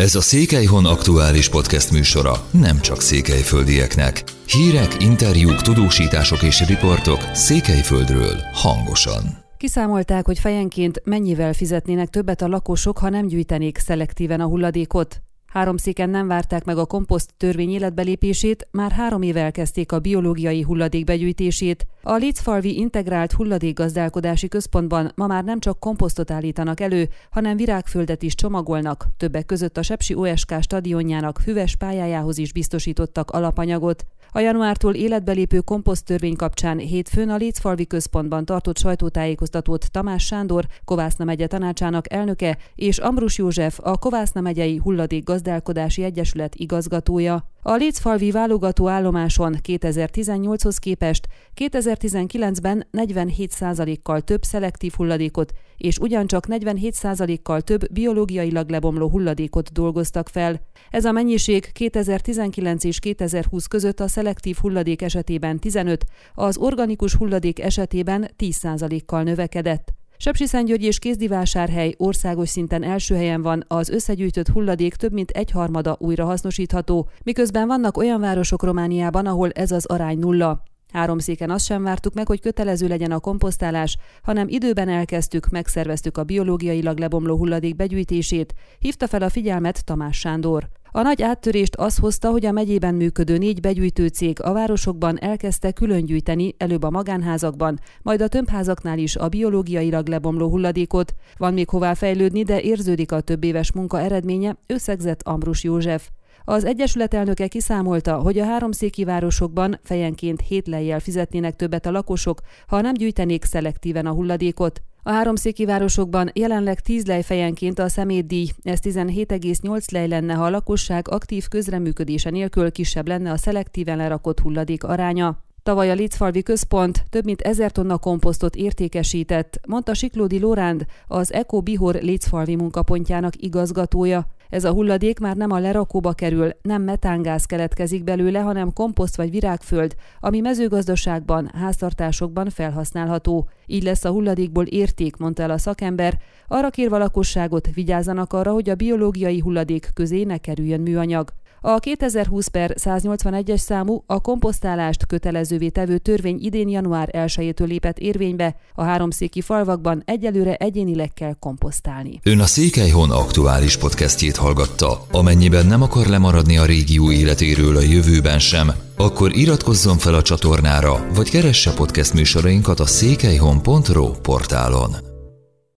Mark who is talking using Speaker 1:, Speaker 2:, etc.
Speaker 1: Ez a Székelyhon aktuális podcast műsora nem csak székelyföldieknek. Hírek, interjúk, tudósítások és riportok Székelyföldről hangosan.
Speaker 2: Kiszámolták, hogy fejenként mennyivel fizetnének többet a lakosok, ha nem gyűjtenék szelektíven a hulladékot. Három széken nem várták meg a komposzt törvény életbelépését, már három éve elkezdték a biológiai hulladék begyűjtését. A Litzfalvi Integrált Hulladékgazdálkodási Központban ma már nem csak komposztot állítanak elő, hanem virágföldet is csomagolnak. Többek között a Sepsi OSK stadionjának füves pályájához is biztosítottak alapanyagot. A januártól életbe lépő komposzttörvény kapcsán hétfőn a Lécfalvi központban tartott sajtótájékoztatót Tamás Sándor, Kovászna megye tanácsának elnöke, és Ambrus József, a Kovászna megyei hulladék gazdálkodási egyesület igazgatója. A Lécfalvi válogató állomáson 2018-hoz képest 2019-ben 47%-kal több szelektív hulladékot és ugyancsak 47%-kal több biológiailag lebomló hulladékot dolgoztak fel. Ez a mennyiség 2019 és 2020 között a szelektív hulladék esetében 15, az organikus hulladék esetében 10%-kal növekedett. Sepsiszentgyörgy és Kézdivásárhely országos szinten első helyen van, az összegyűjtött hulladék több mint egyharmada újrahasznosítható, miközben vannak olyan városok Romániában, ahol ez az arány nulla. Három széken azt sem vártuk meg, hogy kötelező legyen a komposztálás, hanem időben elkezdtük, megszerveztük a biológiailag lebomló hulladék begyűjtését, hívta fel a figyelmet Tamás Sándor. A nagy áttörést az hozta, hogy a megyében működő négy begyűjtő cég a városokban elkezdte külön gyűjteni, előbb a magánházakban, majd a tömbházaknál is a biológiailag lebomló hulladékot. Van még hová fejlődni, de érződik a több éves munka eredménye, összegzett Ambrus József. Az Egyesület elnöke kiszámolta, hogy a három széki városokban fejenként hét lejjel fizetnének többet a lakosok, ha nem gyűjtenék szelektíven a hulladékot. A három széki városokban jelenleg 10 lej fejenként a szemétdíj, ez 17,8 lej lenne, ha a lakosság aktív közreműködése nélkül kisebb lenne a szelektíven lerakott hulladék aránya. Tavaly a Litzfalvi Központ több mint ezer tonna komposztot értékesített, mondta Siklódi Lóránd, az Eko Bihor Litzfalvi munkapontjának igazgatója. Ez a hulladék már nem a lerakóba kerül, nem metángáz keletkezik belőle, hanem komposzt vagy virágföld, ami mezőgazdaságban, háztartásokban felhasználható. Így lesz a hulladékból érték, mondta el a szakember, arra kérve a lakosságot vigyázzanak arra, hogy a biológiai hulladék közé ne kerüljön műanyag. A 2020 per 181-es számú a komposztálást kötelezővé tevő törvény idén január 1-től lépett érvénybe, a háromszéki falvakban egyelőre egyénileg kell komposztálni.
Speaker 1: Ön a Székelyhon aktuális podcastjét hallgatta. Amennyiben nem akar lemaradni a régió életéről a jövőben sem, akkor iratkozzon fel a csatornára, vagy keresse podcast műsorainkat a székelyhon.pro portálon.